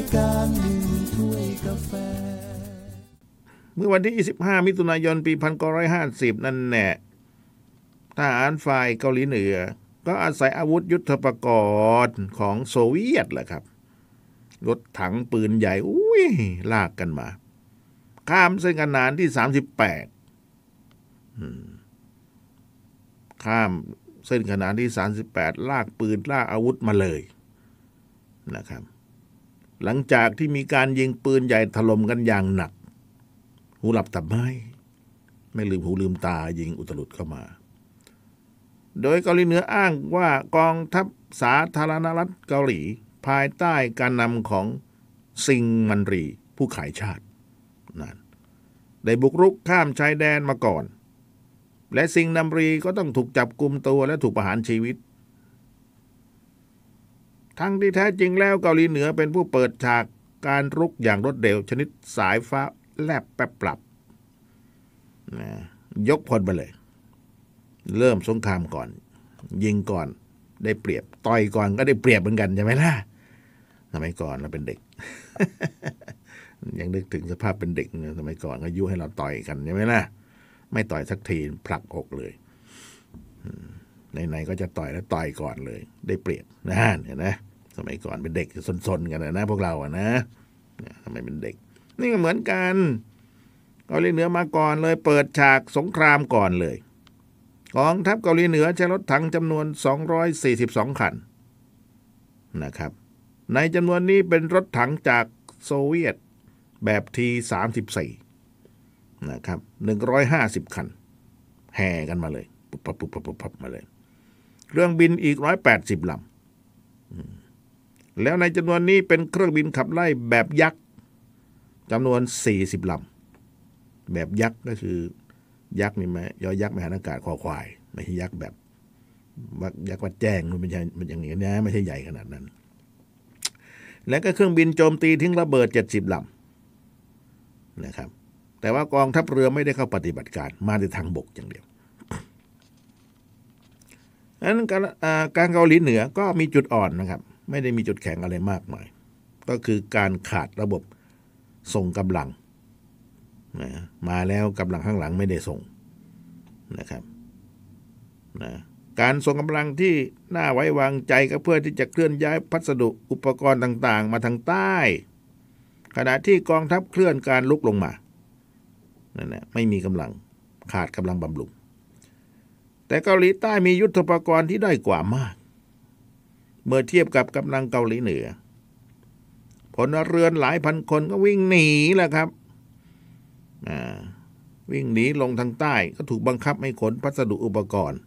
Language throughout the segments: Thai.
ยการหนึ่งถ้วยกาแฟ เมื่อวันที่ 25 มิถุนายน ปี 1950 นั่นแน่ทหารฝ่ายเกาหลีเหนือ ก็อาศัยอาวุธยุทโธปกรณ์ของโซเวียตแหละครับ รถถังปืนใหญ่อุ้ยลากกันมา ข้ามเส้นกันนานที่ 38ข้ามเส้นขนานที่ 38 ลากปืนลากอาวุธมาเลยนะครับ หลังจากที่มีการยิงปืนใหญ่ถล่มกันอย่างหนัก หูหลับตับไม่ไม่ลืมหูลืมตายิงอุตลุดเข้ามา โดยเกาหลีเหนืออ้างว่ากองทัพสาธารณรัฐเกาหลี ภายใต้การนำของซิงมันรี ผู้ขายชาตินั่นได้บุกรุกข้ามชายแดนมาก่อน และซิงนัมรีก็ต้องถูกจับกลุมตัวและถูกประหารชีวิต ทั้งที่แท้จริงแล้วเกาหลีเหนือเป็นผู้เปิดฉากการรุกอย่างรวดเร็วชนิดสายฟ้าแลบแป๊บปรับนะยกพลไปเลย เริ่มสงครามก่อน ยิงก่อนได้เปรียบ ต่อยก่อนก็ได้เปรียบเหมือนกันใช่ไหมล่ะสมัยก่อนเราเป็นเด็ก ยังนึกถึงสภาพเป็นเด็กเนี่ยสมัยก่อนก็ยุให้เราต่อยกันใช่ไหมล่ะ ไม่ต่อยสักทีผลักอกเลยอืมไหนๆก็จะต่อยแล้วต่อยก่อนเลย ได้เปรียบนะเห็นไหม สมัยก่อนเป็นเด็กซนๆกันนะพวกเราอะนะทำไมเป็นเด็ก นี่ก็เหมือนกันเกาหลีเหนือมาก่อนเลย เปิดฉากสงครามก่อนเลยกองทัพเกาหลีเหนือใช้รถถังจำนวน 242 คันนะครับ ในจำนวนนี้เป็นรถถังจากโซเวียตแบบที34นะครับ150 คัน แห่กันมาเลย ปุ๊บปั๊บปุ๊บปับปุ๊บปับมาเลย เครื่องบินอีก 180ลำ แล้วในจำนวนนี้เป็นเครื่องบินขับไล่แบบยักษ์จำนวน 40ลำแบบยักษ์ก็คือ ยักษ์นี่ไหมยอยักษ์มหานอากาศคอควาย ไม่ใช่ยักษ์แบบวักยักษ์วัดแจ้งมันไม่ใช่มันอย่างนี้นะไม่ใช่ใหญ่ขนาดนั้น แล้วก็เครื่องบินโจมตีทิ้งระเบิด 70ลำนะครับ แต่ว่ากองทัพเรือไม่ได้เข้าปฏิบัติการมาในทางบกอย่างเดียวดังนั้นการการเกาหลีเหนือก็มีจุดอ่อนนะครับ ไม่ได้มีจุดแข็งอะไรมากมาย ก็คือการขาดระบบส่งกำลังนะมาแล้วกำลังข้างหลังไม่ได้ส่งนะครับนะการส่งกำลังที่น่าไว้วางใจก็เพื่อที่จะเคลื่อนย้ายพัสดุอุปกรณ์ต่างๆ มาทางใต้ ขณะที่กองทัพเคลื่อนการลุกลงมานั่นแหละไม่มีกำลังขาดกำลังบำรุงแต่เกาหลีใต้มียุทธปกรณ์ที่ได้กว่ามาก เมื่อเทียบกับกำลังเกาหลีเหนือพลเรือนหลายพันคนก็วิ่งหนีแหละครับอ่าวิ่งหนีลงทางใต้ก็ถูกบังคับให้ขนพัสดุอุปกรณ์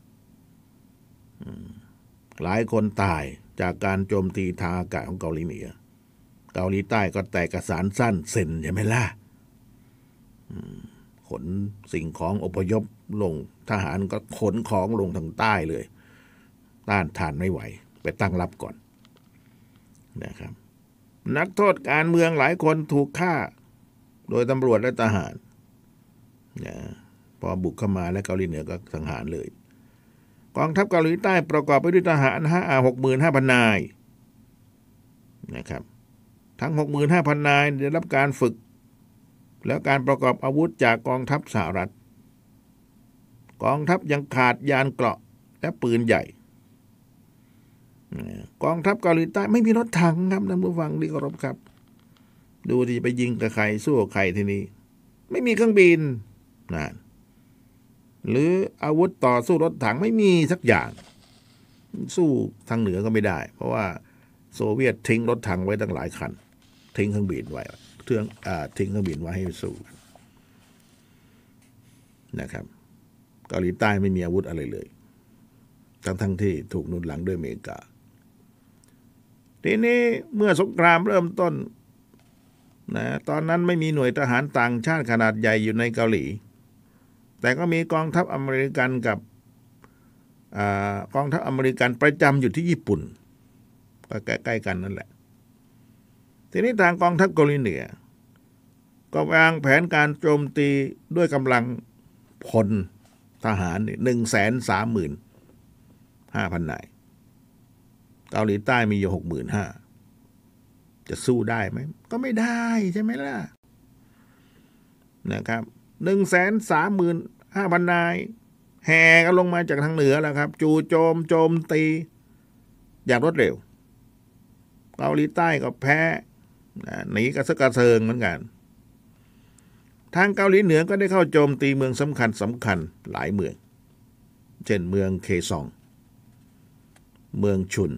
หลายคนตายจากการโจมตีทางอากาศของเกาหลีเหนือ เกาหลีใต้ก็แตกกระสานสั้นเซ็นใช่ไหมล่ะขนสิ่งของอพยพลงทหารก็ขนของลงทางใต้เลย ต้านทานไม่ไหว ไปตั้งรับก่อนนะครับ นักโทษการเมืองหลายคนถูกฆ่า โดยตำรวจและทหารนะพอบุกเข้ามาแล้วเกาหลีเหนือก็สังหารเลยกองทัพเกาหลีใต้ประกอบไปด้วยทหารห้าหกหมื่นห้าพันนายนะครับ ทั้งหกหมื่นห้าพันนายได้รับการฝึก แล้วการประกอบอาวุธจากกองทัพสหรัฐ กองทัพยังขาดยานเกราะและปืนใหญ่ กองทัพเกาหลีใต้ไม่มีรถถังครับท่านผู้ฟังที่เคารพครับ ดูที่ไปยิงกับใครสู้กับใครทีนี้ ไม่มีเครื่องบินนะหรืออาวุธต่อสู้รถถังไม่มีสักอย่าง สู้ทางเหนือก็ไม่ได้ เพราะว่าโซเวียตทิ้งรถถังไว้ตั้งหลายคัน ทิ้งเครื่องบินไว้เครื่องอทิ้งเครื่องบินไว้ให้สู้นะครับเกาหลีใต้ไม่มีอาวุธอะไรเลย ทั้งทั้งที่ถูกนุนหลังด้วยอเมริกา ทีนี้เมื่อสงครามเริ่มต้นนะตอนนั้นไม่มีหน่วยทหารต่างชาติขนาดใหญ่อยู่ในเกาหลี แต่ก็มีกองทัพอเมริกันกับอกองทัพอเมริกันประจำอยู่ที่ญี่ปุ่นก็ใกล้ๆกันนั่นแหละ ทีนี้ทางกองทัพเกาหลีเหนือก็วางแผนการโจมตีด้วยกำลังพลทหารหนึ่งแสนสามหมื่นห้าพันนาย เกาหลีใต้มีอยู่หกหมื่นห้าจะสู้ได้ไหม ก็ไม่ได้ใช่ไหมล่ะ นะครับหนึ่งแสนสามหมื่นห้าพันนาย แห่กันลงมาจากทางเหนือแล้วครับ จู่โจมโจมตี อย่างรวดเร็ว เกาหลีใต้ก็แพ้หนีกระซึกกระเซิงเหมือนกัน ทางเกาหลีเหนือก็ได้เข้าโจมตีเมืองสำคัญสำคัญหลายเมือง เช่นเมืองเคซอง เมืองชุน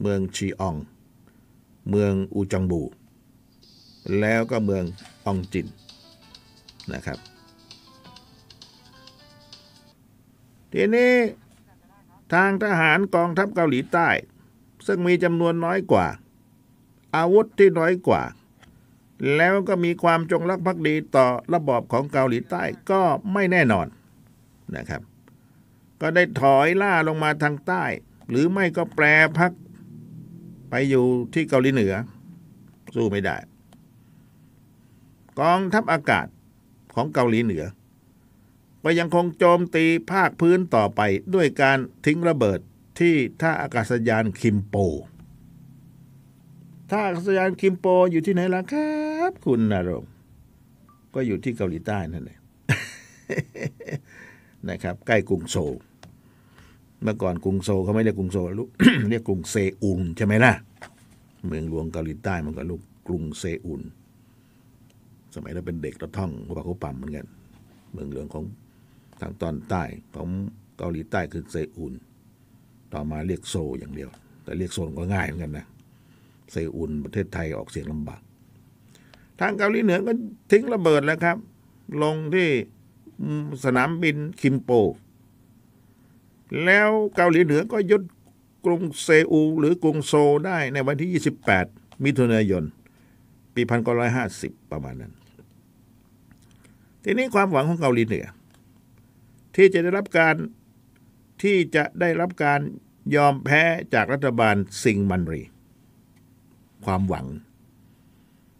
เมืองชีออง เมืองอูจังบู แล้วก็เมืองอองจินนะครับ ทีนี้ทางทหารกองทัพเกาหลีใต้ ซึ่งมีจำนวนน้อยกว่า อาวุธที่น้อยกว่า แล้วก็มีความจงรักภักดีต่อระบอบของเกาหลีใต้ก็ไม่แน่นอนนะครับ ก็ได้ถอยล่าลงมาทางใต้ หรือไม่ก็แปรพัก ไปอยู่ที่เกาหลีเหนือ สู้ไม่ได้ กองทัพอากาศของเกาหลีเหนือ ก็ยังคงโจมตีภาคพื้นต่อไปด้วยการทิ้งระเบิดที่ท่าอากาศยานคิมโป ท่าอากาศยานคิมโปอยู่ที่ไหนล่ะครับ คุณนรงก็อยู่ที่เกาหลีใต้นั่นเองนะครับ ใกล้กรุงโซล เมื่อก่อนกรุงโซลเขาไม่เรียกกรุงโซลลูกเรียกกรุงเซอุลใช่ไหมล่ะ เมืองหลวงเกาหลีใต้มันก็ลูกกรุงเซอุลสมัยเราเป็นเด็กเราท่องวปากหัวปั๊มเหมือนกัน เมืองหลวงของทางตอนใต้ของเกาหลีใต้คือเซอุลต่อมาเรียกโซลอย่างเดียว แต่เรียกโซลก็ง่ายเหมือนกันนะเซอุลประเทศไทยออกเสียงลำบาก ทางเกาหลีเหนือก็ทิ้งระเบิดแล้วครับ ลงที่สนามบินคิมโป แล้วเกาหลีเหนือก็ยึดกรุงเซอูหรือกรุงโซลได้ในวันที่ 28 มิถุนายน ปี 1950 ประมาณนั้น ทีนี้ความหวังของเกาหลีเหนือ ที่จะได้รับการที่จะได้รับการยอมแพ้จากรัฐบาลซิงมันรี ความหวัง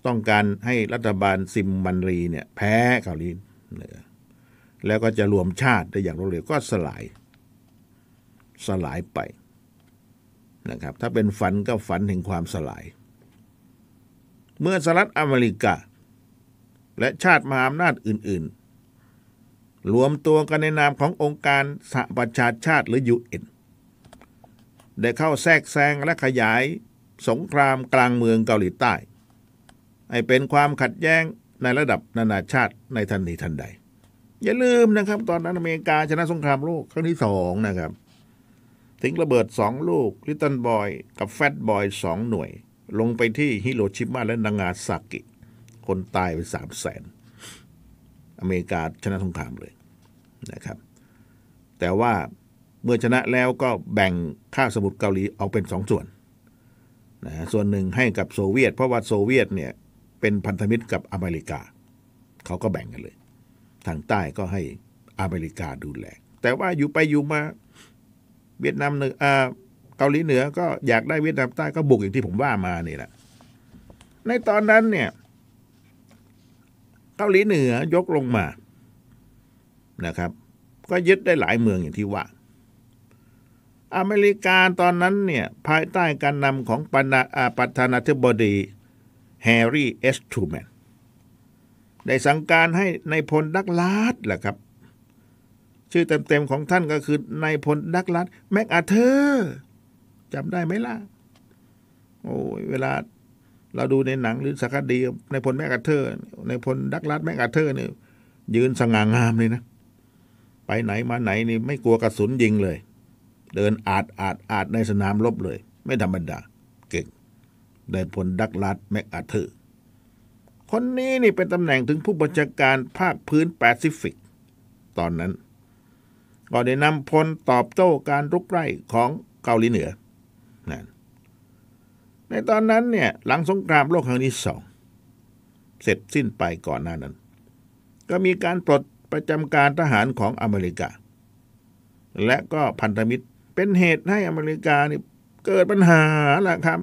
ต้องการให้รัฐบาลซิมมันรีเนี่ยแพ้เกาหลีเหนือแล้วก็จะรวมชาติได้อย่างรวดเร็วก็สลาย สลายไปนะครับ ถ้าเป็นฝันก็ฝันแห่งความสลาย เมื่อสหรัฐอเมริกา และชาติมหาอำนาจอื่น ๆ รวมตัวกันในนามขององค์การสหประชาชาติหรือ UN ได้เข้าแทรกแซงและขยายสงครามกลางเมืองเกาหลีใต้ ให้เป็นความขัดแย้งในระดับนานาชาติในทันทีทันใด อย่าลืมนะครับ ตอนนั้นอเมริกาชนะสงครามโลกครั้งที่สองนะครับ ทิ้งระเบิดสองลูก ลิตเติ้ลบอยกับแฟตบอยสองหน่วย ลงไปที่ฮิโรชิมาและนางาซากิ คนตายไปสามแสน อเมริกาชนะสงครามเลยนะครับ แต่ว่าเมื่อชนะแล้วก็แบ่งค่าสมุทรเกาหลีออกเป็นสองส่วนนะส่วนหนึ่งให้กับโซเวียต เพราะว่าโซเวียตเนี่ยเป็นพันธมิตรกับอเมริกา เขาก็แบ่งกันเลย ทางใต้ก็ให้อเมริกาดูแล แต่ว่าอยู่ไปอยู่มา เวียดนามเหนือเกาหลีเหนือก็อยากได้เวียดนามใต้ก็บุกอย่างที่ผมว่ามานี่แหละ ในตอนนั้นเนี่ย เกาหลีเหนือยกลงมานะครับ ก็ยึดได้หลายเมืองอย่างที่ว่า อเมริกาตอนนั้นเนี่ย ภายใต้การนำของปนาอาประธานาธิบดีแฮร์รี่เอสทรูแมนได้สั่งการให้นายพลดักลาสแหละครับ ชื่อเต็มๆของท่านก็คือนายพลดักลาดแม็กอาเธอร์จำได้ไหมล่ะ โอ้ยเวลา เราดูในหนังหรือสารคดีในายพลแม็กอาเธอร์ในายพลดักลาดแม็กอาเธอร์เนี่ยยืนสง่างามเลยนะ ไปไหนมาไหนนี่ไม่กลัวกระสุนยิงเลย เดินอาดอาดอาดในสนามรบเลย ไม่ธรรมดา เก่งได้ผลดักลาดแม็กอาเธอร์คนนี้นี่เป็นตำแหน่งถึงผู้บัญชาการภาคพื้นแปซิฟิก ตอนนั้น ก็ได้นำพลตอบโต้การรุกไร่ของเกาหลีเหนือนั่นในตอนนั้นเนี่ยหลังสงครามโลกครั้งที่สองเสร็จสิ้นไปก่อนหน้านั้น ก็มีการปลดประจำการทหารของอเมริกา และก็พันธมิตรเป็นเหตุให้อเมริกานี่เกิดปัญหาแหละครับ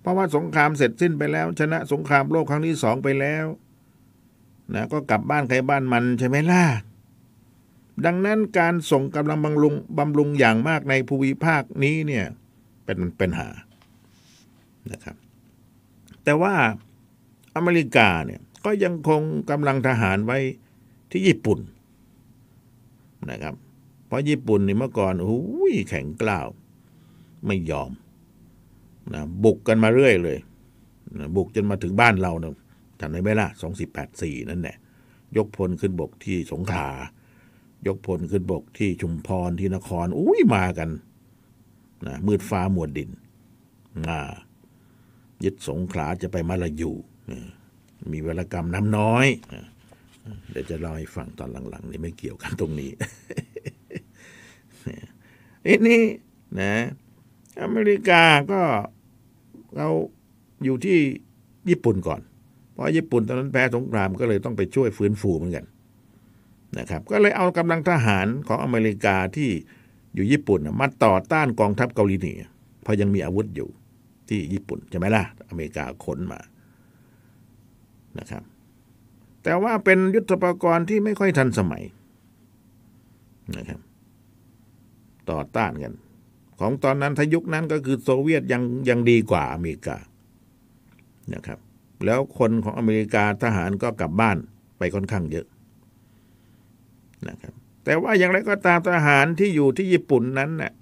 เพราะว่าสงครามเสร็จสิ้นไปแล้ว ชนะสงครามโลกครั้งที่สองไปแล้วนะก็กลับบ้านใครบ้านมันใช่ไหมล่ะ ดังนั้นการส่งกำลังบำรุงบำรุงอย่างมากในภูมิภาคนี้เนี่ยเป็นป็นหานะครับ แต่ว่าอเมริกาเนี่ยก็ยังคงกำลังทหารไว้ที่ญี่ปุ่นนะครับ เพราะญี่ปุ่นนี่เมื่อก่อนโอ้ยแข็งกล้าว ไม่ยอมนะบุกกันมาเรื่อยเลยนะบุกจนมาถึงบ้านเรานะจำได้ไหมล่ะสองสิบแปดสี่นั่นแหละยกพลขึ้นบกที่สงขลา ยกพลขึ้นบกที่ชุมพรที่นคร อุ้ยมากันนะมืดฟ้ามวดินมายึดสงขลาจะไปมาลายูมีวรกรรมน้ำน้อย เดี๋ยวจะเล่าให้ฟังตอนหลัง ๆ นี่ไม่เกี่ยวกันตรงนี้เอ้นี่นะ อเมริกาก็เราอยู่ที่ญี่ปุ่นก่อน เพราะญี่ปุ่นตอนนั้นแพ้สงครามก็เลยต้องไปช่วยฟื้นฟูเหมือนกัน นะครับก็เลยเอากำลังทหารของอเมริกาที่อยู่ญี่ปุ่นมาต่อต้านกองทัพเกาหลีเหนือเพราะยังมีอาวุธอยู่ที่ญี่ปุ่นใช่ไหมล่ะอเมริกาขนมานะครับ แต่ว่าเป็นยุทธปกรณ์ที่ไม่ค่อยทันสมัยนะครับ ต่อต้านกัน ของตอนนั้นทยุคนั้นก็คือโซเวียตยังยังดีกว่าอเมริกานะครับ แล้วคนของอเมริกาทหารก็กลับบ้านไปค่อนข้างเยอะ นะครับ แต่ว่าอย่างไรก็ตามทหารที่อยู่ที่ญี่ปุ่นนั้นน่ะ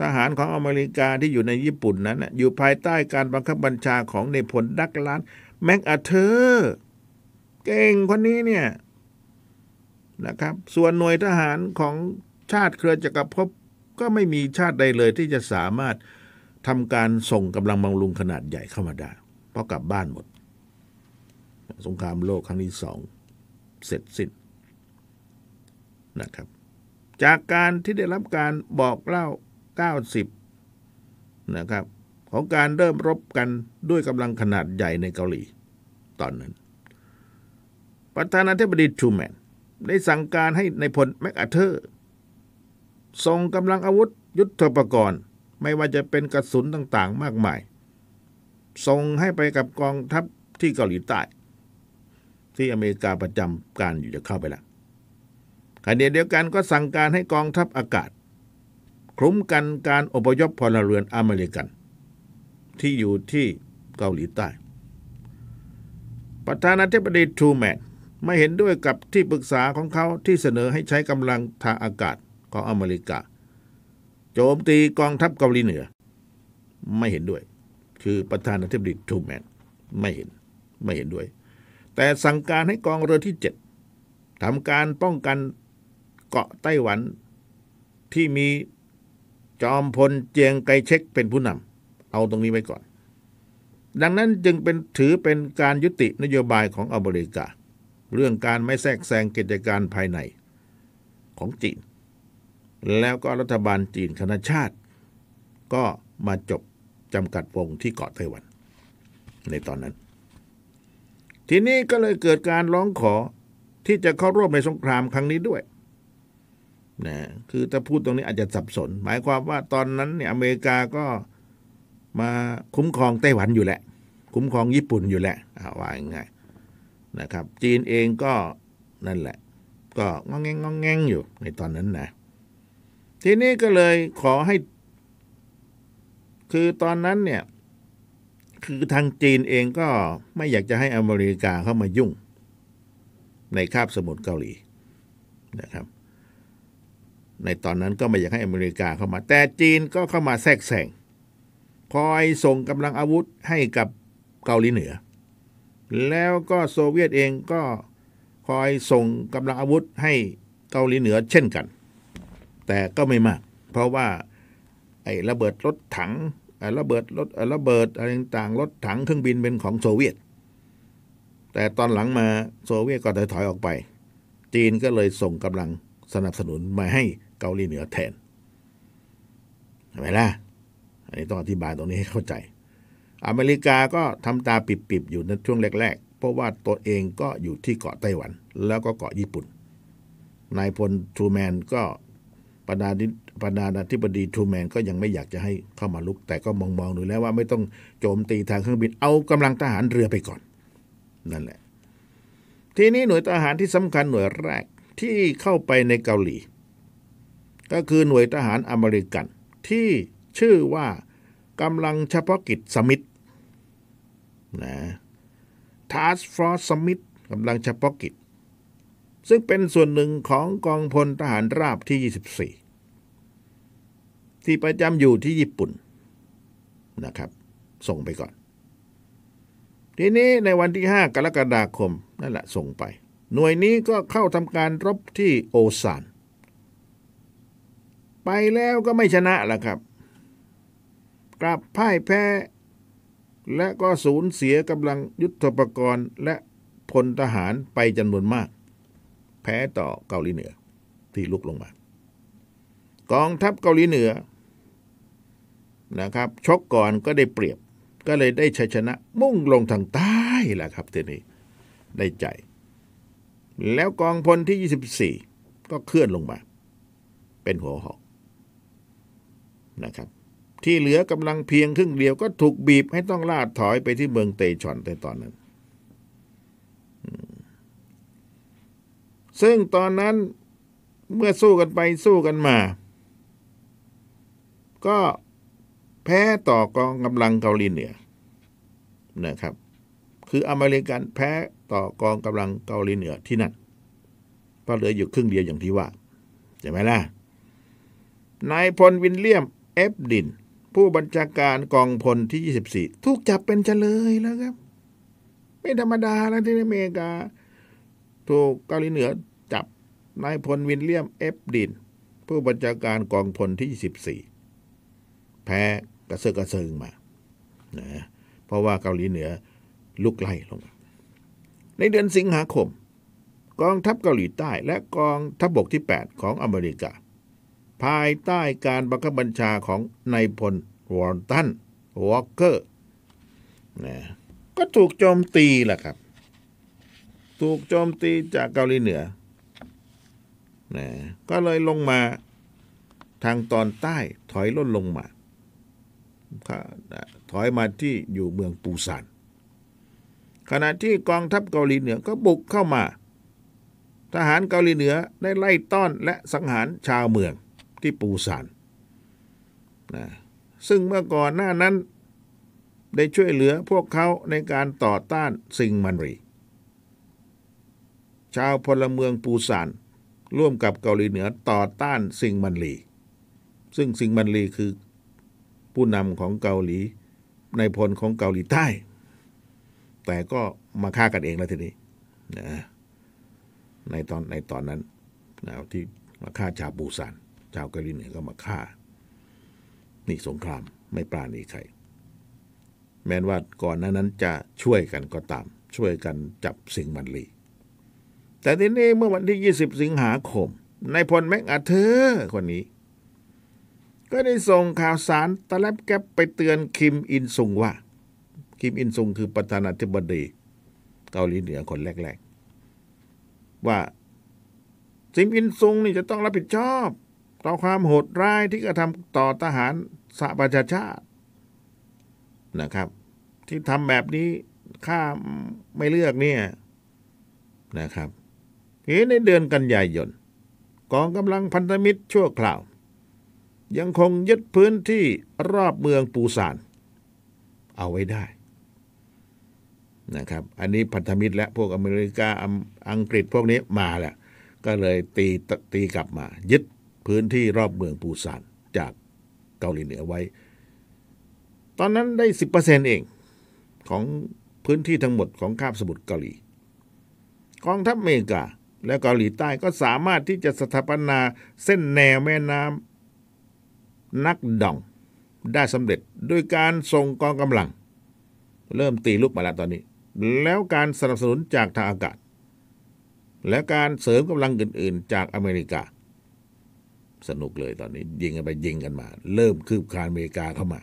ทหารของอเมริกาที่อยู่ในญี่ปุ่นนั้นนะอยู่ภายใต้การบังคับบัญชาของในพลดักลานแม็กอาเธอร์เก่งคนนี้เนี่ยนะครับ ส่วนหน่วยทหารของชาติเครือจักรภพก็ไม่มีชาติใดเลยที่จะสามารถทำการส่งกำลังบำรุงขนาดใหญ่เข้ามาได้ เพราะกลับบ้านหมด สงครามโลกครั้งที่สองเสร็จสิ้น นะครับ จากการที่ได้รับการบอกเล่า 90 นะครับ ของการเริ่มรบกันด้วยกำลังขนาดใหญ่ในเกาหลี ตอนนั้น ประธานาธิบดีทรูแมนได้สั่งการให้ในพลแมคอาเธอร์ส่งกำลังอาวุธยุทโธปกรณ์ ไม่ว่าจะเป็นกระสุนต่างๆ มากมาย ส่งให้ไปกับกองทัพที่เกาหลีใต้ ที่อเมริกาประจำการอยู่จะเข้าไปแล้ว ขณะเดียวกันก็สั่งการให้กองทัพอากาศ คุ้มกันการอพยพพลเรือนอเมริกัน ที่อยู่ที่เกาหลีใต้ ประธานาธิบดีทรูแมนไม่เห็นด้วยกับที่ปรึกษาของเขาที่เสนอให้ใช้กำลังทางอากาศของอเมริกา โจมตีกองทัพเกาหลีเหนือ ไม่เห็นด้วย คือประธานาธิบดีทรูแมนไม่เห็นไม่เห็นด้วย แต่สั่งการให้กองเรือที่เจ็ดทำการป้องกัน เกาะไต้หวันที่มีจอมพลเจียงไกเช็กเป็นผู้นำเอาตรงนี้ไว้ก่อน ดังนั้นจึงเป็นถือเป็นการยุตินโยบายของอเมริกา เรื่องการไม่แทรกแซงกิจการภายในของจีน แล้วก็รัฐบาลจีนคณะชาติ ก็มาจบจำกัดวงที่เกาะไต้หวัน ในตอนนั้น ทีนี้ก็เลยเกิดการร้องขอที่จะเข้าร่วมในสงครามครั้งนี้ด้วย นะคือถ้าพูดตรงนี้อาจจะสับสน หมายความว่าตอนนั้นเนี่ยอเมริกาก็มาคุ้มครองไต้หวันอยู่แหละ คุ้มครองญี่ปุ่นอยู่แหละว่าง่ายนะครับ จีนเองก็นั่นแหละ ก็งองแงงงองแงงอยู่ในตอนนั้นนะทีนี้ก็เลยขอให้ คือตอนนั้นเนี่ย คือทางจีนเองก็ไม่อยากจะให้อเมริกาเข้ามายุ่ง ในคาบสมุทรเกาหลีนะครับ ในตอนนั้นก็ไม่อยากให้อเมริกาเข้ามา แต่จีนก็เข้ามาแทรกแซงคอยส่งกำลังอาวุธให้กับเกาหลีเหนือ แล้วก็โซเวียตเองก็คอยส่งกำลังอาวุธให้เกาหลีเหนือเช่นกัน แต่ก็ไม่มาก เพราะว่าไอ้ระเบิดรถถังระเบิดรถระเบิดอะไรต่างรถถังเครื่องบินเป็นของโซเวียต แต่ตอนหลังมาโซเวียตก็ถอยถอยออกไป จีนก็เลยส่งกำลังสนับสนุนมาให้ เกาหลีเหนือแทนเห็นไหมล่ะ อันนี้ต้องอธิบายตรงนี้ให้เข้าใจ อเมริกาก็ทำตาปิบๆอยู่ในช่วงแรกๆ เพราะว่าตัวเองก็อยู่ที่เกาะไต้หวัน แล้วก็เกาะญี่ปุ่น นายพลทรูแมนก็ประธานาประธานาธิบดีทรูแมนก็ยังไม่อยากจะให้เข้ามาลุก แต่ก็มองๆดูแล้วว่าไม่ต้องโจมตีทางเครื่องบิน เอากำลังทหารเรือไปก่อน นั่นแหละ ทีนี้หน่วยทหารที่สำคัญหน่วยแรกที่เข้าไปในเกาหลี ก็คือหน่วยทหารอเมริกัน ที่ชื่อว่ากำลังเฉพาะกิจสมิธนะ Task Force Summit กำลังเฉพาะกิจ ซึ่งเป็นส่วนหนึ่งของกองพลทหารราบที่ 24 ที่ประจำอยู่ที่ญี่ปุ่นนะครับ ส่งไปก่อน ทีนี้ในวันที่ 5 กรกฎาคมนั่นแหละส่งไป หน่วยนี้ก็เข้าทำการรบที่โอซาน ไปแล้วก็ไม่ชนะล่ะครับ กลับพ่ายแพ้ และก็สูญเสียกำลังยุทธปกรณ์ และพลทหารไปจำนวนมาก แพ้ต่อเกาหลีเหนือ ที่ลุกลงมา กองทัพเกาหลีเหนือนะครับชกก่อนก็ได้เปรียบ ก็เลยได้ชัยชนะ มุ่งลงทางใต้แหละครับทีนี้ได้ใจ แล้วกองพลที่ 24 ก็เคลื่อนลงมา เป็นหัวหอก นะครับ ที่เหลือกำลังเพียงครึ่งเดียวก็ถูกบีบให้ต้องลาดถอยไปที่เมืองเตชอนในตอนนั้น ซึ่งตอนนั้นเมื่อสู้กันไปสู้กันมา ก็แพ้ต่อกองกำลังเกาหลีเหนือนะครับ คืออเมริกันแพ้ต่อกองกำลังเกาหลีเหนือที่นั่นก็เหลืออยู่ครึ่งเดียวอย่างที่ว่าใช่ไหมล่ะนายพลวินเลียม อฟดิน ผู้บัญชาการกองพลที่ 24 ถูกจับเป็นเฉลยแล้วครับ ไม่ธรรมดาแล้วที่อเมริกา ถูกเกาหลีเหนือจับนายพลวินเลียมเอฟดิน ผู้บัญชาการกองพลที่ 24 แพ้กระเซาะกระเซิงมานะเพราะว่าเกาหลีเหนือลุกไล่ลง ในเดือนสิงหาคม กองทัพเกาหลีใต้และกองทัพบกที่ 8 ของอเมริกา ภายใต้การบังคับบัญชาของนายพลวอร์ตันวอลเกอร์นะก็ถูกโจมตีแหละครับ ถูกโจมตีจากเกาหลีเหนือนะก็เลยลงมาทางตอนใต้ถอยล่นลงมาถอยมาที่อยู่เมืองปูซานขณะที่กองทัพเกาหลีเหนือก็บุกเข้ามา ทหารเกาหลีเหนือได้ไล่ต้อนและสังหารชาวเมือง ที่ปูซานนะซึ่งเมื่อก่อนหน้านั้นได้ช่วยเหลือพวกเขาในการต่อต้านซิงมันรี ชาวพลเมืองปูซานร่วมกับเกาหลีเหนือต่อต้านซิงมันรี ซึ่งซิงมันรีคือผู้นำของเกาหลีในพลของเกาหลีใต้ แต่ก็มาฆ่ากันเองแล้วทีนี้นะในตอนในตอนนั้นนะที่มาฆ่าชาวปูซาน ชาวเกาหลีเหนือก็มาฆ่า นี่สงครามไม่ปราณีใคร แม้นว่าก่อนหน้านั้นจะช่วยกันก็ตาม ช่วยกันจับสิงมันลี แต่ทีนี้เมื่อวันที่ 20 สิงหาคมนายพลแม็กอาเธอร์คนนี้ ก็ได้ส่งข่าวสารตะแลบแก๊บไปเตือนคิมอิลซุงว่า คิมอิลซุงคือประธานาธิบดีเกาหลีเหนือคนแรก ๆ ว่าคิมอิลซุงนี่จะต้องรับผิดชอบ ต่อความโหดร้ายที่กระทำต่อทหารสหประชาชาตินะครับ ที่ทำแบบนี้ฆ่าไม่เลือกเนี่ยนะครับทีในเดือนกันยายนกองกำลังพันธมิตรชั่วคราว ยังคงยึดพื้นที่รอบเมืองปูซาน เอาไว้ได้นะครับ อันนี้พันธมิตรและพวกอเมริกาอังกฤษพวกนี้มาแหละก็เลยตีตีกลับมา ยึด พื้นที่รอบเมืองปูซานจากเกาหลีเหนือไว้ ตอนนั้นได้สิบเปอร์เซ็นเอง ของพื้นที่ทั้งหมดของคาบสมุทรเกาหลี กองทัพอเมริกา และเกาหลีใต้ก็สามารถที่จะสถาปนาเส้นแนวแม่น้ำนักดองได้สำเร็จด้วยการส่งกองกำลัง เริ่มตีลุกมาแล้วตอนนี้ แล้วการสนับสนุนจากทางอากาศ และการเสริมกำลังอื่น ๆ จากอเมริกา สนุกเลยตอนนี้ ยิงกันไปยิงกันมา เริ่มคืบคลานอเมริกาเข้ามา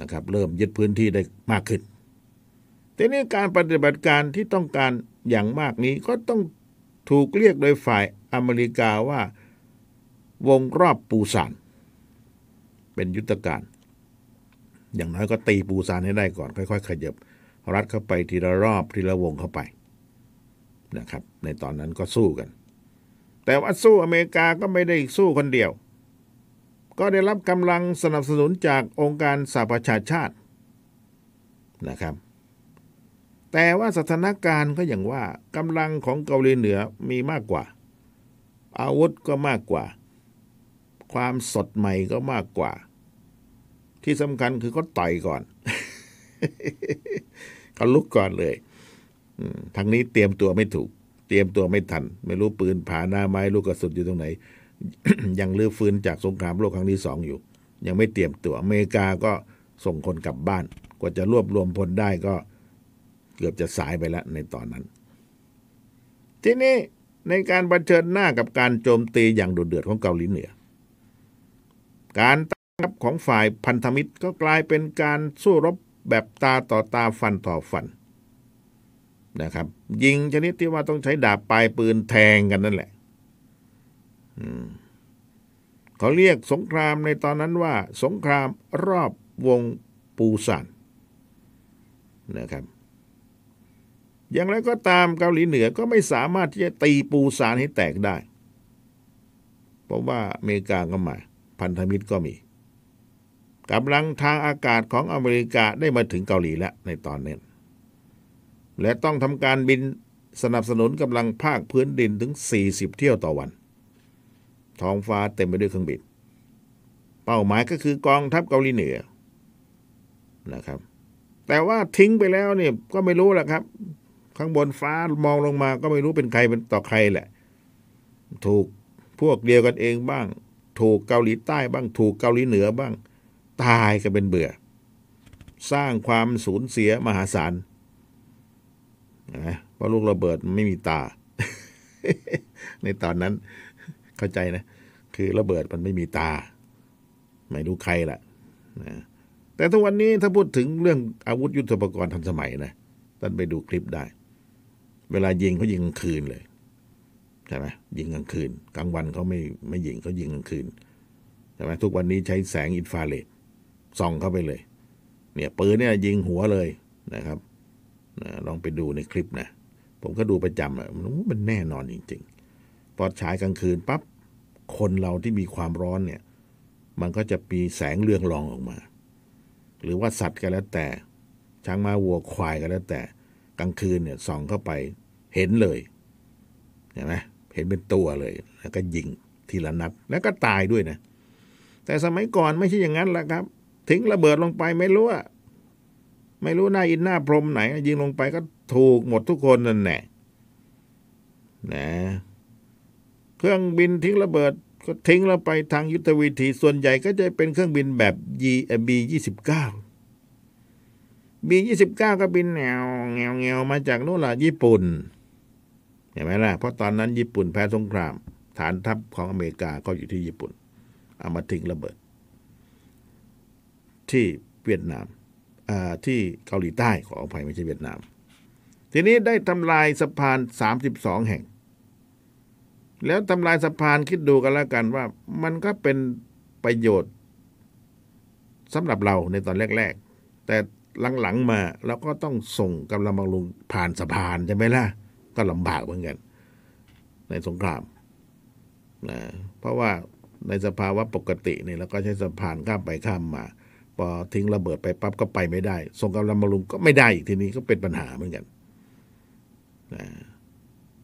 นะครับ เริ่มยึดพื้นที่ได้มากขึ้นแต่นี้การปฏิบัติการที่ต้องการอย่างมากนี้ก็ต้องถูกเรียกโดยฝ่ายอเมริกาว่า วงรอบปูซานเป็นยุทธการ อย่างน้อยก็ตีปูซานให้ได้ก่อน ค่อย ๆ ขยับรัดเข้าไปทีละรอบทีละวงเข้าไปนะครับ ในตอนนั้นก็สู้กัน แต่ว่าสู้อเมริกาก็ไม่ได้สู้คนเดียว ก็ได้รับกำลังสนับสนุนจากองค์การสหประชาชาตินะครับ แต่ว่าสถานการณ์ก็อย่างว่ากำลังของเกาหลีเหนือมีมากกว่า อาวุธก็มากกว่า ความสดใหม่ก็มากกว่า ที่สำคัญคือเขาต่อยก่อนเขาลุกก่อนเลยทางนี้เตรียมตัวไม่ถูก เตรียมตัวไม่ทัน ไม่รู้ปืนผาหน้าไม้ลูกกระสุนอยู่ตรงไหน ยังลื้อฟื้นจากสงครามโลกครั้งที่สองอยู่ ยังไม่เตรียมตัวอเมริกาก็ส่งคนกลับบ้าน กว่าจะรวบรวมพลได้ก็เกือบจะสายไปแล้วในตอนนั้น ทีนี้ในการเผชิญหน้ากับการโจมตีอย่างดุเดือดของเกาหลีเหนือ การตั้งรับของฝ่ายพันธมิตรก็กลายเป็นการสู้รบแบบตาต่อตาฟันต่อฟัน นะครับ ยิงชนิดที่ว่าต้องใช้ดาบปลายปืนแทงกันนั่นแหละเขาเรียกสงครามในตอนนั้นว่า สงครามรอบวงปูซานนะครับ อย่างไรก็ตามเกาหลีเหนือก็ไม่สามารถที่จะตีปูซานให้แตกได้ เพราะว่าอเมริกาก็มา พันธมิตรก็มีกำลังทางอากาศของอเมริกาได้มาถึงเกาหลีแล้วในตอนนี้ และต้องทำการบินสนับสนุนกำลังภาคพื้นดินถึง 40 เที่ยวต่อวัน ท้องฟ้าเต็มไปด้วยเครื่องบิน เป้าหมายก็คือกองทัพเกาหลีเหนือนะครับ แต่ว่าทิ้งไปแล้วเนี่ยก็ไม่รู้แหละครับ ข้างบนฟ้ามองลงมาก็ไม่รู้เป็นใครเป็นต่อใครแหละ ถูกพวกเดียวกันเองบ้าง ถูกเกาหลีใต้บ้าง ถูกเกาหลีเหนือบ้าง ตายกันเป็นเบื่อ สร้างความสูญเสียมหาศาล นะเพราะลูกระเบิดไม่มีตา ในตอนนั้นเข้าใจนะ คือระเบิดมันไม่มีตา ไม่รู้ใครแหละนะแต่ทุกวันนี้ถ้าพูดถึงเรื่องอาวุธยุทโธปกรณ์ทันสมัยนะท่านไปดูคลิปได้ เวลายิงเขายิงกลางคืนเลยใช่ไหมยิงกลางคืน กลางวันเขาไม่ไม่ยิงเขายิงกลางคืนใช่ไหมทุกวันนี้ใช้แสงอินฟราเรดส่องเข้าไปเลย เนี่ยปืนเนี่ยยิงหัวเลยนะครับ นะลองไปดูในคลิปนะ ผมก็ดูประจำอะมันมันแน่นอนจริง ๆ พอฉายกลางคืนปั๊บคนเราที่มีความร้อนเนี่ย มันก็จะมีแสงเรืองรองออกมา หรือว่าสัตว์ก็แล้วแต่ ช้างมาวัวควายก็แล้วแต่ กลางคืนเนี่ยส่องเข้าไปเห็นเลยเห็นไหมเห็นเป็นตัวเลย แล้วก็ยิงทีละนัดแล้วก็ตายด้วยนะ แต่สมัยก่อนไม่ใช่อย่างนั้นแหละครับ ทิ้งระเบิดลงไปไม่รู้ว่า ไม่รู้หน้าอินหน้าพรมไหน ยิงลงไปก็ถูกหมดทุกคนนั่นแหละนะเครื่องบินทิ้งระเบิดก็ทิ้งแล้วไปทางยุทธวิธีส่วนใหญ่ก็จะเป็นเครื่องบินแบบ G B ยี่สิบเก้าบียี่สิบเก้าก็บินแนวแงวแงวมาจากนู่นล่ะญี่ปุ่นเห็นไหมล่ะ เพราะตอนนั้นญี่ปุ่นแพ้สงคราม ฐานทัพของอเมริกาก็อยู่ที่ญี่ปุ่น เอามาทิ้งระเบิด ที่เวียดนาม ที่เกาหลีใต้ขออภัยไม่ใช่เวียดนาม ทีนี้ได้ทำลายสะพาน 32 แห่ง แล้วทำลายสะพานคิดดูกันแล้วกันว่ามันก็เป็นประโยชน์สำหรับเราในตอนแรก ๆ แต่หลังๆมาเราก็ต้องส่งกำลังบำรุงผ่านสะพานใช่ไหมล่ะ ก็ลำบากเหมือนกัน ในสงครามนะเพราะว่าในสภาวะปกติเนี่ยเราก็ใช้สะพานข้ามไปข้ามมา ทิ้งระเบิดไปปั๊บก็ไปไม่ได้ ส่งกำลังบำรุงก็ไม่ได้อีกทีนี้ก็เป็นปัญหาเหมือนกันนะ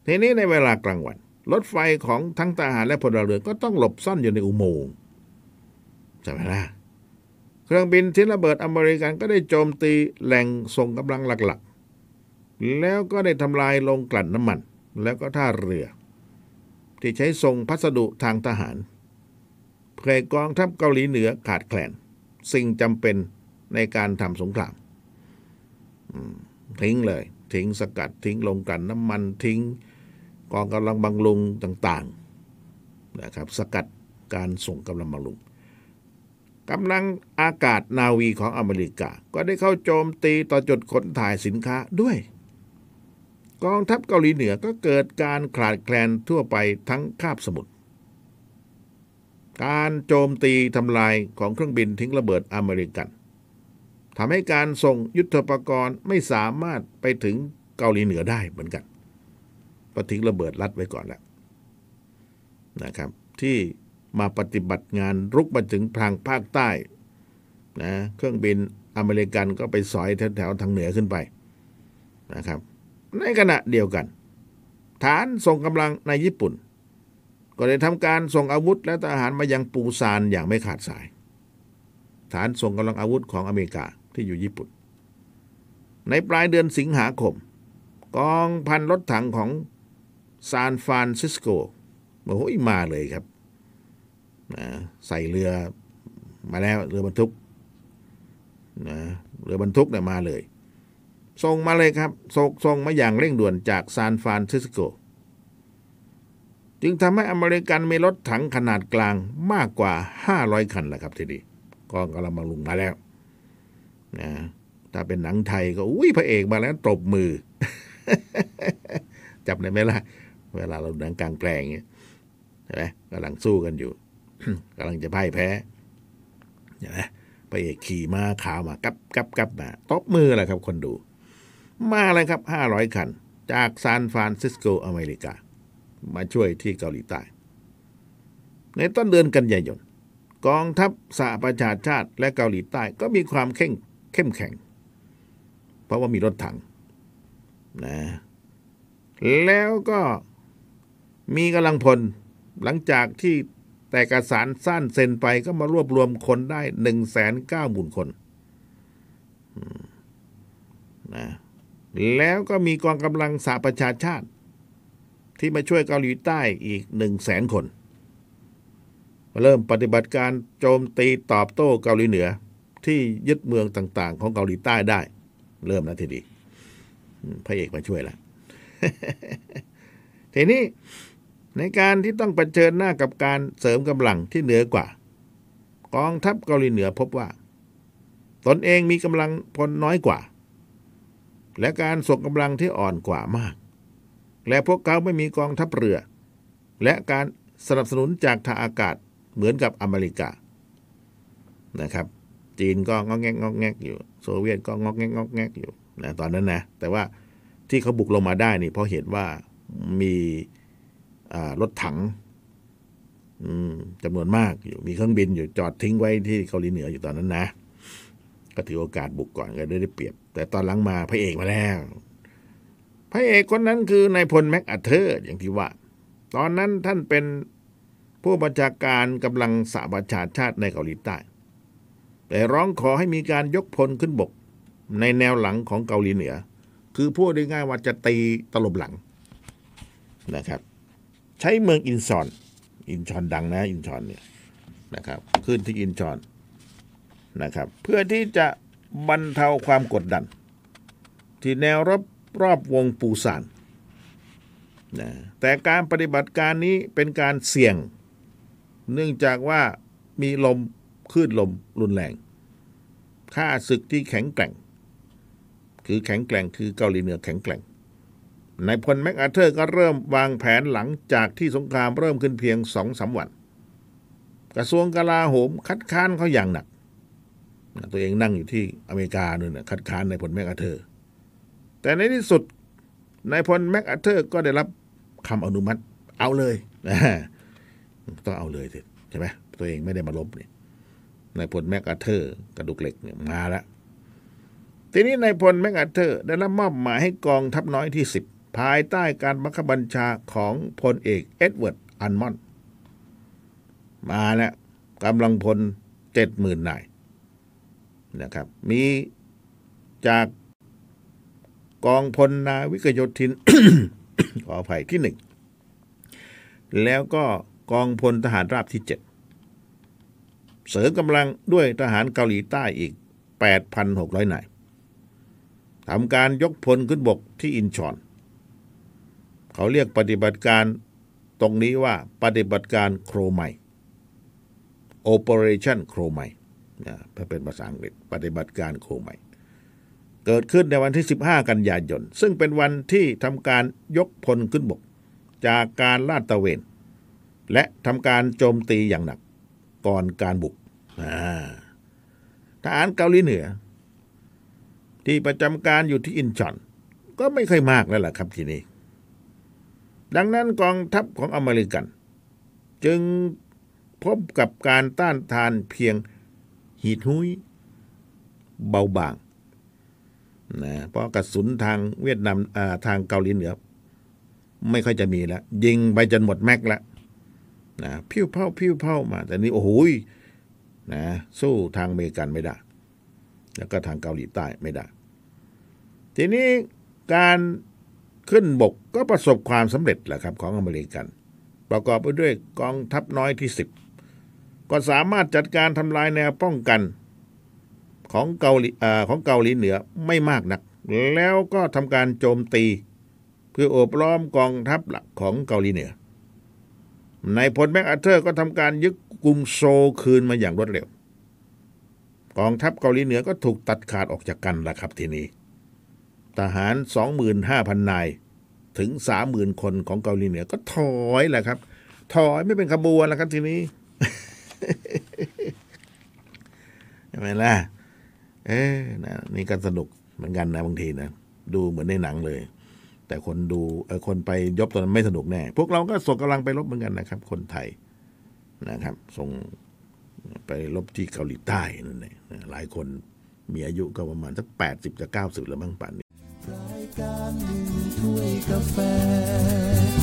ทีนี้ในเวลากลางวัน รถไฟของทั้งทหารและพลเรือนก็ต้องหลบซ่อนอยู่ในอุโมงค์ใช่ไหมล่ะเครื่องบินทิ้งระเบิดอเมริกันก็ได้โจมตีแหล่งส่งกำลังหลักๆ แล้วก็ได้ทำลายโรงกลั่นน้ำมัน แล้วก็ท่าเรือ ที่ใช้ส่งพัสดุทางทหารเพื่อกองทัพเกาหลีเหนือขาดแคลน สิ่งจำเป็นในการทำสงครามทิ้งเลย ทิ้งสกัดทิ้งโรงกันน้ำมันทิ้งกองกำลังบำรุงต่างๆนะครับสกัดการส่งกำลังบำรุงกำลังอากาศนาวีของอเมริกา ก็ได้เข้าโจมตีต่อจุดขนถ่ายสินค้าด้วย กองทัพเกาหลีเหนือก็เกิดการขาดแคลนทั่วไปทั้งคาบสมุทร การโจมตีทำลายของเครื่องบินทิ้งระเบิดอเมริกันทำให้การส่งยุทธปกรณ์ไม่สามารถไปถึงเกาหลีเหนือได้เหมือนกันเพราะทิ้งระเบิดลัดไว้ก่อนแล้วนะครับ ที่มาปฏิบัติงานรุกมาถึงทางภาคใต้นะเครื่องบินอเมริกันก็ไปสอยแถวๆทางเหนือขึ้นไปนะครับ ในขณะเดียวกัน ฐานส่งกำลังในญี่ปุ่น ก็ได้ทำการส่งอาวุธและทหารมายังปูซานอย่างไม่ขาดสาย ฐานส่งกำลังอาวุธของอเมริกาที่อยู่ญี่ปุ่น ในปลายเดือนสิงหาคม กองพันรถถังของซานฟรานซิสโกโอ้โหมาเลยครับนะใส่เรือมาแล้วเรือบรรทุกนะเรือบรรทุกเนี่ยมาเลย ส่งมาเลยครับส่งส่งมาอย่างเร่งด่วนจากซานฟรานซิสโก จึงทำให้อเมริกันมีรถถังขนาดกลางมากกว่า 500 คันแหล้วครับทีนี้กองกำลังบำรุงมาแล้วนะถ้าเป็นหนังไทยก็อุ้ยพระเอกมาแล้วตบมือ จับได้ไหมล่ะ เวลาเราหนังกลางแปลงเงี้ยใช่ไหมกำลังสู้กันอยู่กำลังจะพ่ายแพ้ใช่ไหมพระเอกขี่ม้าขาวมากับกับกับมาตบมือแหละครับ คนดู มาเลยครับ500คัน จากซานฟรานซิสโกอเมริกา มาช่วยที่เกาหลีใต้ ในต้นเดือนกันยายนกองทัพสหประชาชาติและเกาหลีใต้ก็มีความเข้มเข้มแข็ง เพราะว่ามีรถถังนะแล้วก็มีกำลังพลหลังจากที่แต่กสารสั้นเซ็นไปก็มารวบรวมคนได้หนึ่งแสนเก้าหมื่นคนนะแล้วก็มีกองกำลังสหประชาชาติ ที่มาช่วยเกาหลีใต้อีกหนึ่งแสนคน เริ่มปฏิบัติการโจมตีตอบโต้เกาหลีเหนือ ที่ยึดเมืองต่าง ๆ ของเกาหลีใต้ได้ เริ่มแล้วทีดีพระเอกมาช่วยแล้วทีนี้ในการที่ต้องเผชิญหน้ากับการเสริมกำลังที่เหนือกว่า กองทัพเกาหลีเหนือพบว่า ตนเองมีกำลังพลน้อยกว่า และการส่งกำลังที่อ่อนกว่ามาก และพวกเขาไม่มีกองทัพเรือ และการสนับสนุนจากทางอากาศเหมือนกับอเมริกานะครับ จีนก็งอกแงกงอกแงกอยู่ โซเวียตก็งอกแงกงอกแงกอยู่นะตอนนั้นนะแต่ว่าที่เขาบุกลงมาได้นี่เพราะเห็นว่ามีรถถังจำนวนมากอยู่มีเครื่องบินอยู่จอดทิ้งไว้ที่เกาหลีเหนืออยู่ตอนนั้นนะ ก็ถือโอกาสบุกก่อนก็ได้ได้เปรียบ แต่ตอนหลังมาพระเอกมาแล้ว ระเอกคนนั้นคือนายพลแม็กอัเทอร์อย่างที่ว่า ตอนนั้นท่านเป็นผู้บัญชาการกำลังสหประชาชาติในเกาหลีใต้แต่ร้องขอให้มีการยกพลขึ้นบก ในแนวหลังของเกาหลีเหนือ คือพูดได้ง่ายว่าจะตีตลบหลังนะครับ ใช้เมืองอินชอน อินชอนดังนะ อินชอนเนี่ยนะครับ ขึ้นที่อินชอนนะครับ เพื่อที่จะบรรเทาความกดดัน ที่แนวรบ รอบวงปูซานนะแต่การปฏิบัติการนี้เป็นการเสี่ยง เนื่องจากว่ามีลมคลื่นลมรุนแรงค่าศึกที่แข็งแกร่ง คือแข็งแกร่งคือเกาหลีเหนือแข็งแกร่งนายพลแมกอาเธอร์ก็เริ่มวางแผนหลังจากที่สงครามเริ่มขึ้นเพียงสองสามวัน กระทรวงกลาโหมคัดค้านเขาอย่างหนัก ตัวเองนั่งอยู่ที่อเมริกาเนี่ยนะคัดค้านนายพลแมกอาเธอร์ แต่ในที่สุดนายพลแม็กอาเธอร์ก็ได้รับคำอนุมัติ เอาเลยนะต้องเอาเลยสิใช่ไหมตัวเองไม่ได้มารบเนี่ยนายพลแม็กอาเธอร์กระดูกเหล็กเนี่ยมาแล้วทีนี้นายพลแม็กอาเธอร์ ได้รับมอบหมายให้กองทัพน้อยที่สิบภายใต้การบังคับบัญชาของพลเอกเอ็ดเวิร์ดอัลมอนด์มาแล้วกำลังพลเจ็ดหมื่นนายนะครับ มีจาก กองพลนาวิกโยธิน ขออภัยที่หนึ่งแล้วก็กองพลทหารราบที่เจ็ดเสริมกำลังด้วยทหารเกาหลีใต้อีก 8,600 นายทำการยกพลขึ้นบกที่อินชอน เขาเรียกปฏิบัติการตรงนี้ว่าปฏิบัติการโครไม Operation โครไมนะถ้าเป็นภาษาอังกฤษปฏิบัติการโครไม เกิดขึ้นในวันที่ 15 กันยายน ซึ่งเป็นวันที่ทำการยกพลขึ้นบก จากการลาดตระเวน และทำการโจมตีอย่างหนัก ก่อนการบุกอ่าทหารเกาหลีเหนือ ที่ประจำการอยู่ที่อินชอน ก็ไม่ค่อยมากแล้วล่ะครับทีนี้ ดังนั้นกองทัพของอเมริกัน จึงพบกับการต้านทานเพียงหีดหุยเบาบาง นะเพราะกระสุนทางเวียดนามทางเกาหลีเหนือ ไม่ค่อยจะมีแล้ว ยิงไปจนหมดแม็กแล้วนะพิ้วเผาพิ้วเผามา แต่นี่โอ้โหนะสู้ทางอเมริกันไม่ได้ แล้วก็ทางเกาหลีใต้ไม่ได้ ทีนี้การขึ้นบกก็ประสบความสำเร็จแหละครับ ของอเมริกัน ประกอบไปด้วยกองทัพน้อยที่สิบก็สามารถจัดการทำลายแนวป้องกัน ของเกาหลีเอ่อของเกาหลีเหนือไม่มากนัก แล้วก็ทำการโจมตีเพื่อโอบล้อมกองทัพหลักของเกาหลีเหนือในพลแม็กอาเธอร์ก็ทำการยึดกรุงโซลคืนมาอย่างรวดเร็ว กองทัพเกาหลีเหนือก็ถูกตัดขาดออกจากกันละครับทีนี้ ทหาร 25,000 นายถึง 30,000 คนของเกาหลีเหนือก็ถอยแหละครับ ถอยไม่เป็นขบวนแล้วครับทีนี้ใช่ไหมล่ะ เอ๊นะนี่ก็สนุกเหมือนกันนะบางทีนะดูเหมือนในหนังเลย แต่คนดูเออคนไปยบตอนนั้นไม่สนุกแน่ พวกเราก็ส่งกำลังไปรบเหมือนกันนะครับ คนไทยนะครับ ส่งไปรบที่เกาหลีใต้นั่นเองหลายคนมีอายุก็ประมาณสักแปดสิบจะเก้าสิบแล้วมั้งป่านนี้รายการหนึ่งถ้วยกาแฟ